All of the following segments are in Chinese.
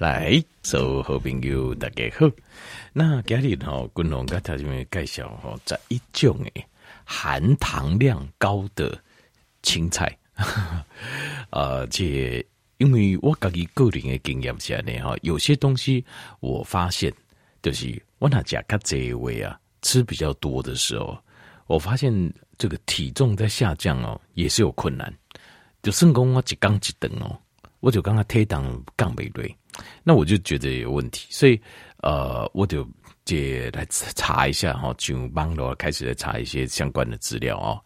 来，所有好朋友大家好。那今日吼，君龙跟大家介绍吼，这一种诶含糖量高的青菜。呃，这因为我自己个人的经验下呢，哈，有些东西我发现，就是我那家卡这一位啊，吃比较多的时候，我发现这个体重在下降哦，也是有困难。就算讲我一缸一顿哦，我就刚刚推档杠没对，那我就觉得有问题，所以呃，我就借来查一下哈，就帮我开始来查一些相关的资料哦。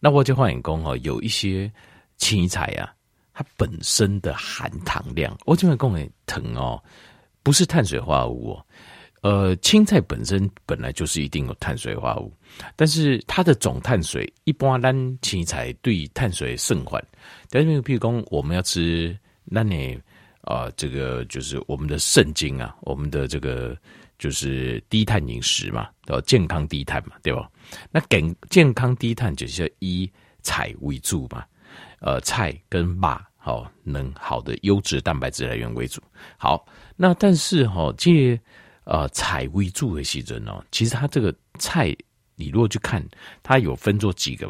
那我就发现讲哦，有一些青菜啊，它本身的含糖量，我这边讲的糖哦，不是碳水化合物哦。呃，青菜本身本来就是一定有碳水化合物，但是它的总碳水一般咱青菜对碳水甚缓。但是，譬如说我们要吃，那你啊，这个就是我们的圣经啊，我们的这个就是低碳饮食嘛，叫健康低碳嘛，对吧？那健健康低碳就是要以菜为主嘛，呃，菜跟肉好能好的优质蛋白质来源为主。好，那但是哈，这。呃，菜为主的时阵哦，其实它这个菜，你如果去看，它有分作几个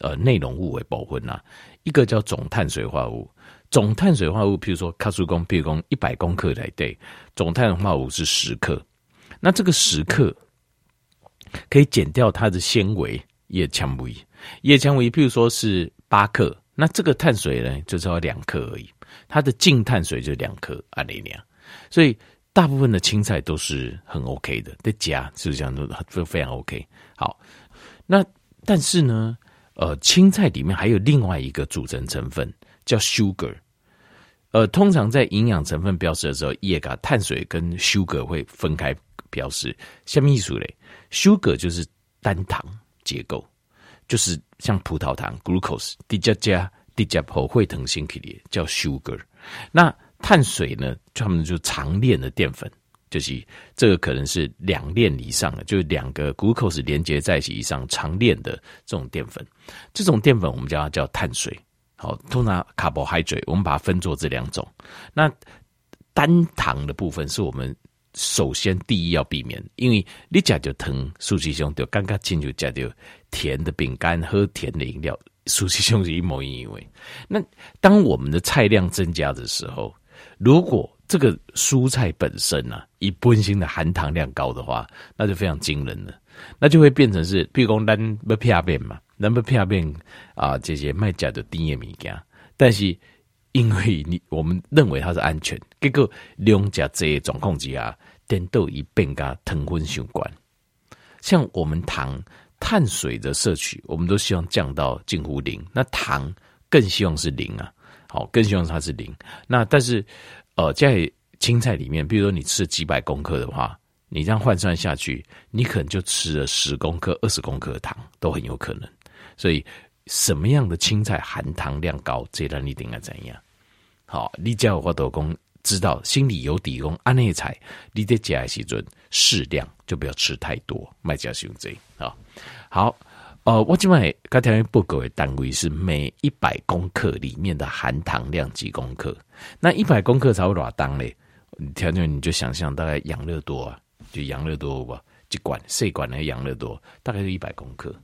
呃内容物为部分呐。一个叫总碳水化合物，总碳水化合物，譬如说卡数公，譬如说一百公克来对，总碳水化合物是十克。那这个十克可以减掉它的纤维叶纤维，叶纤维譬如说是八克，那这个碳水呢就只要两克而已，它的净碳水就两克啊那样，所以。大部分的青菜都是很 OK 的，在加是不是这样都非常 OK。好，那但是呢，呃，青菜里面还有另外一个组成成分叫 sugar。呃，通常在营养成分标示的时候，也把碳水跟 sugar 会分开标示。什么意思嘞？sugar 就是单糖结构，就是像葡萄糖 glucose，低加加低加葡会糖星体里叫 sugar。那碳水呢，他们就长链的淀粉，就是这个可能是两链以上的，就是两个 glucose 连接在一起以上长链的这种淀粉。这种淀粉我们叫它叫碳水。好，通常 carbohydrate 我们把它分作这两种。那单糖的部分是我们首先第一要避免，因为你加就糖，苏西兄就刚刚进就加掉甜的饼干，喝甜的饮料，苏西兄是一模一样。那当我们的菜量增加的时候，如果这个蔬菜本身啊，以本身的含糖量高的话，那就非常惊人了。那就会变成是，譬如讲咱不片片嘛，咱不片片啊，这些卖假的低盐物件。但是因为你我们认为它是安全，结果两家这些状况之下，颠倒一变加糖分相关。像我们糖碳水的摄取，我们都希望降到近乎零，那糖更希望是零啊。好，更希望它是零。那但是，呃，在青菜里面，比如说你吃了几百公克的话，你这样换算下去，你可能就吃了十公克、二十公克的糖，都很有可能。所以，什么样的青菜含糖量高，这段你应该怎样？好，你只要我都讲知道，心里有底。功安内菜，你得加些准适量，就不要吃太多，卖家使用这啊。好。呃，我今晚刚才报告的单位是每一百公克里面的含糖量几公克？那一百公克才会多少当嘞？你条你就想象大概养乐多啊，就养乐多吧，一管谁管的养乐多大概是一百公克，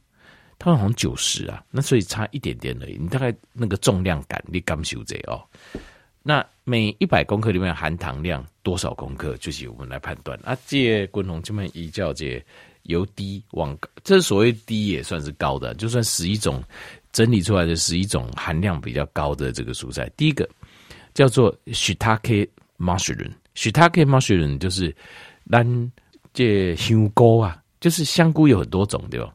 它好像九十啊，那所以差一点点而已。你大概那个重量感你感受这哦。那每一百公克里面含糖量多少公克，就是我们来判断啊。这滚筒这么一叫这。由低往高，这所谓低也算是高的，就算十一种整理出来的十一种含量比较高的这个蔬菜，第一个叫做 Shiitake mushroom，Shiitake mushroom 就是咱这香菇啊，就是香菇有很多种对吧？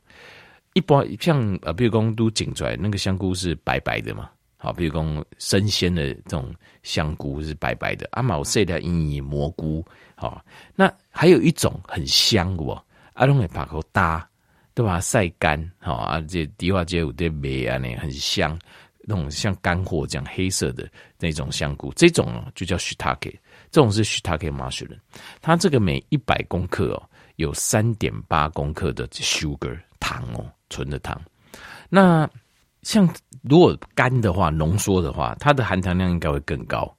一般像呃，比如讲都整出来那个香菇是白白的嘛，好，比如讲生鲜的这种香菇是白白的，阿毛色的因蘑菇，好，那还有一种很香哦。阿龙会把口搭，对吧？晒干，好啊，这迪化街有点梅啊，那很香，那种像干货这样黑色的那种香菇，这种就叫 shiitake，这种是 shiitake mushroom。它这个每一百公克哦，有三点八公克的 sugar 糖哦，纯的糖。那像如果干的话，浓缩的话，它的含糖量应该会更高，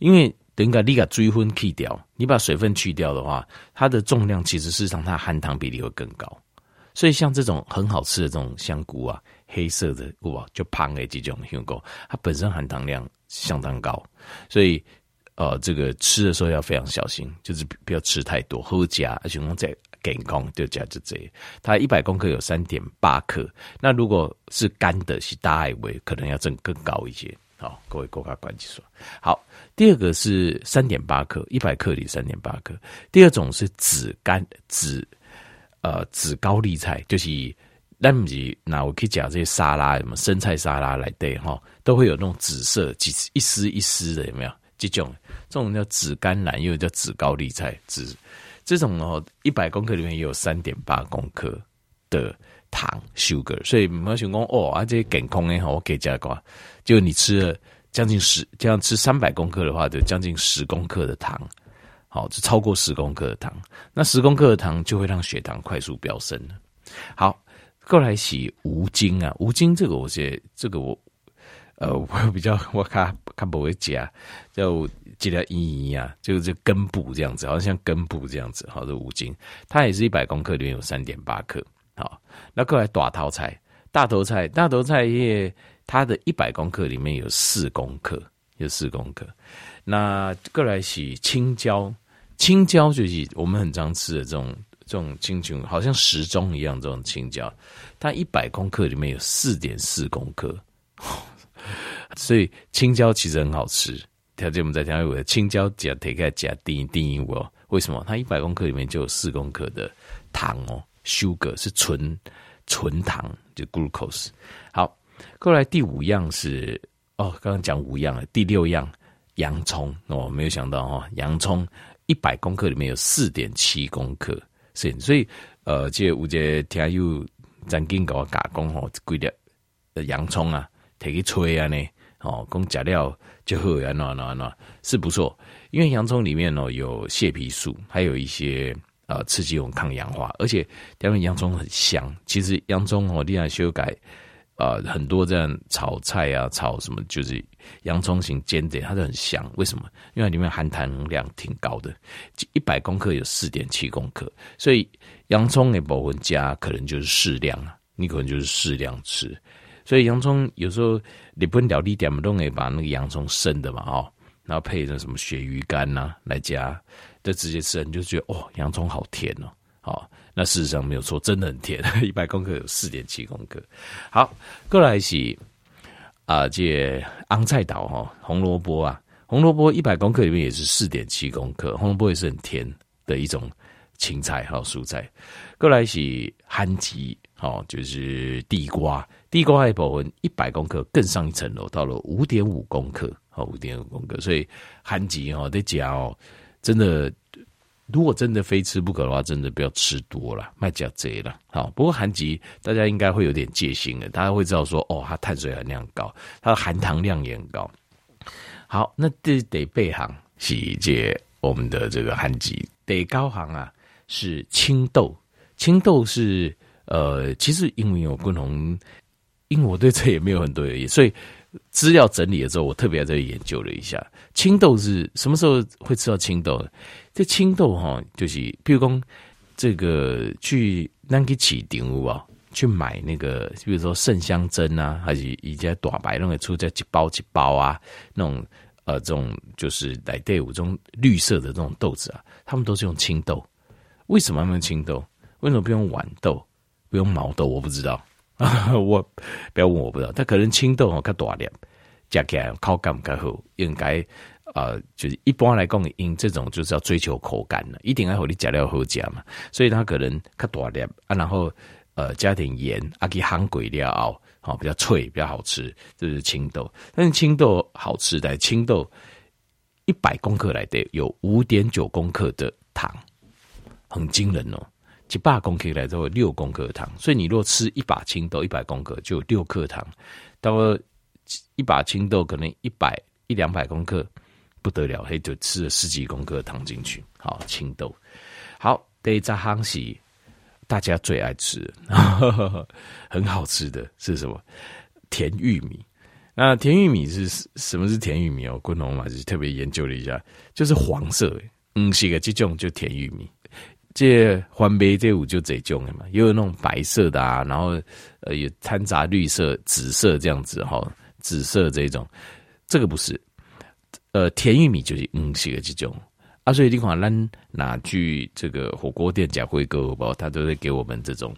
因为等于你把追分去掉，你把水分去掉的话，它的重量其实事实上它含糖比例会更高。所以像这种很好吃的这种香菇啊，黑色的哇，就胖的这种香菇，它本身含糖量相当高，所以呃，这个吃的时候要非常小心，就是不要吃太多，喝加而且我们在健康就加就这，它一百公克有三点八克，那如果是干的，是大艾维，可能要增更高一些。好，各位国家关系说好。第二个是三点八克，一百克里三点八克。第二种是紫甘紫，呃，紫高丽菜，就是那不是那我可以讲这些沙拉，什么生菜沙拉来对哈，都会有那种紫色几一丝一丝的，有没有？这种这种叫紫甘蓝，又叫紫高丽菜，紫这种哦，一百公克里面也有三点八公克的。糖 sugar，所以没有想讲哦，啊，这些健康的哈，我给加个，就你吃了将近十，这样吃三百公克的话，就将近十公克的糖，好，就超过十公克的糖，那十公克的糖就会让血糖快速飙升。好，过来洗无精啊，无精这个我觉得这个我，呃，我比较我看看不会加，就记得一一啊，就是根部这样子，好像像根部这样子，好的无精，它也是一百公克里面有三点八克。好，那过来大头菜，大头菜，大头菜叶，它的一百公克里面有四公克，有四公克。那过来洗青椒，青椒就是我们很常吃的这种这种青椒，好像时钟一样这种青椒，它一百公克里面有四点四公克，所以青椒其实很好吃。条件我们在调味，青椒加铁盖加丁丁油，为什么？它一百公克里面就有四公克的糖哦。Sugar 是纯纯糖，就 glucose。好，过来第五样是哦，刚刚讲五样了，第六样洋葱哦，没有想到哈、哦，洋葱一百公克里面有四点七公克，是，所以呃，这五节听有曾经给我加工哦，规的洋葱啊，提去吹啊呢，哦，讲加料就好啊，喏喏喏，是不错，因为洋葱里面哦有蟹皮素，还有一些。呃，刺激我们抗氧化，而且因为洋葱很香。其实洋葱哦，厉害修改，呃，很多这样炒菜啊，炒什么就是洋葱型煎的，它都很香。为什么？因为里面含糖量挺高的，一百公克有四点七公克，所以洋葱的部分加可能就是适量啊，你可能就是适量吃。所以洋葱有时候日本料理店都会把那个洋葱生的嘛，哦，然后配着什么鳕鱼干呐、啊、来加。就直接吃，你就觉得哦，洋葱好甜哦，好，那事实上没有错，真的很甜，一百公克有四点七公克。好，过来是啊，这昂菜岛哈，红萝卜啊，红萝卜一百公克里面也是四点七公克，红萝卜也是很甜的一种青菜哈，蔬菜。过来是番薯，好，就是地瓜，地瓜一部分一百公克更上一层楼，到了五点五公克，好，五点五公克，所以番薯哈得加哦。真的，如果真的非吃不可的话，真的不要吃多了，卖假贼了。好，不过番薯大家应该会有点戒心的，大家会知道说，哦，它碳水含量高，它的含糖量也很高。好，那这得背行是这我们的这个番薯得高行啊，是青豆，青豆是呃，其实因为有共同，因为我对这也没有很多原因，所以。资料整理了之后，我特别在研究了一下青豆是什么时候会吃到青豆？这青豆哈，就是譬如说这个去南去起顶屋啊，去买那个，比如说圣香针啊，还是一家大白那个出在一包一包啊，那种呃，这种就是来队伍这种绿色的这种豆子啊，他们都是用青豆。为什么要用青豆？为什么不用豌豆？不用毛豆？我不知道。啊 我不要问，我不知道。他可能青豆哦，较大粒，加起来口感较好。应该呃，就是一般来讲，因这种就是要追求口感了，一定要和你加料好加嘛。所以它可能较大粒啊，然后呃加点盐啊，给烘鬼料好比较脆，比较好吃。这是青豆，但是青豆好吃的青豆一百公克来的有五点九公克的糖，很惊人哦。一百公克来之后六公克糖，所以你若吃一把青豆一百公克就有六克糖，到了一把青豆可能一百一两百公克不得了，嘿就吃了十几公克糖进去。好，青豆好，第一行是大家最爱吃的，很好吃的是什么？甜玉米。那甜玉米是什么是甜玉米哦？昆农嘛是特别研究了一下，就是黄色，嗯，是个这种就甜玉米。这环杯这五就这种的嘛，也有那种白色的啊，然后呃也掺杂绿色、紫色这样子哈，紫色这种，这个不是，呃，甜玉米就是嗯是个这种啊，所以你看咱哪去这个火锅店讲会哥包，他都会给我们这种，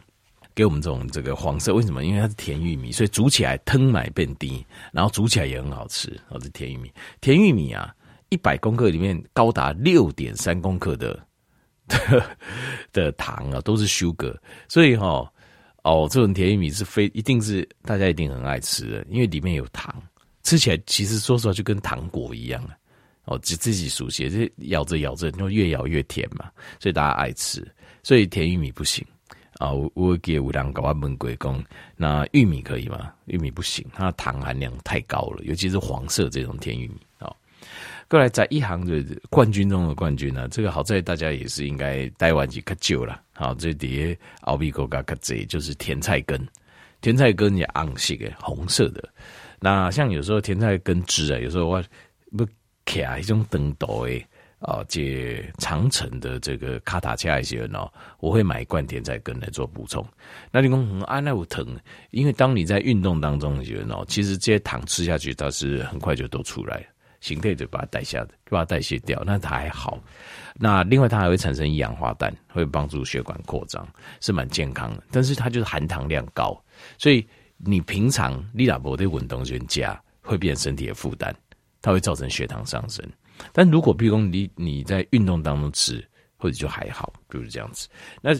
给我们这种这个黄色，为什么？因为它是甜玉米，所以煮起来汤买变低，然后煮起来也很好吃。哦，这甜玉米，甜玉米啊，一百公克里面高达六点三公克的。的糖啊，都是 sugar，所以哈哦，这种甜玉米是非一定是大家一定很爱吃的，因为里面有糖，吃起来其实说实话就跟糖果一样啊。哦，自自己熟悉，这咬着咬着，就越咬越甜嘛，所以大家爱吃。所以甜玉米不行啊，我我给五两搞万焖龟公，那玉米可以吗？玉米不行，它的糖含量太高了，尤其是黄色这种甜玉米啊。过来在一行的冠军中的冠军呢，这个好在大家也是应该待完几颗酒了。好，这底下奥比哥嘎克贼就是甜菜根，甜菜根也红色的，红色的。那像有时候甜菜根汁啊，有时候我不卡一种灯斗诶啊，这长城的这个卡塔恰一些人哦，我会买一罐甜菜根来做补充。那你讲啊，那我疼，因为当你在运动当中的时候，其实这些糖吃下去，它是很快就都出来。形态就把它代谢的，就把它代谢掉，那它还好。那另外它还会产生一氧化氮，会帮助血管扩张，是蛮健康的。但是它就是含糖量高，所以你平常你老婆对运动员加会变身体的负担，它会造成血糖上升。但如果譬如你你在运动当中吃，或者就还好，比如这样子。那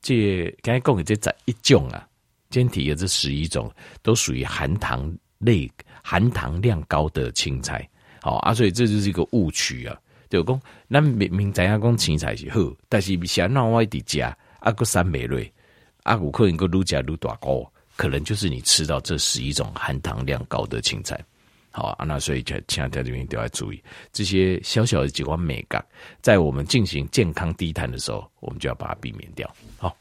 这刚才讲的这一种啊，今天提的这十一种都属于含糖类、含糖量高的青菜。好啊，所以这就是一个误区啊。就讲，咱明明知影讲青菜是好，但是想让外地加啊个三美瑞啊，有可能个愈加愈大高，可能就是你吃到这十一种含糖量高的青菜。好啊，那所以就请大家这边都要注意这些小小的几款美感，在我们进行健康低碳的时候，我们就要把它避免掉。好。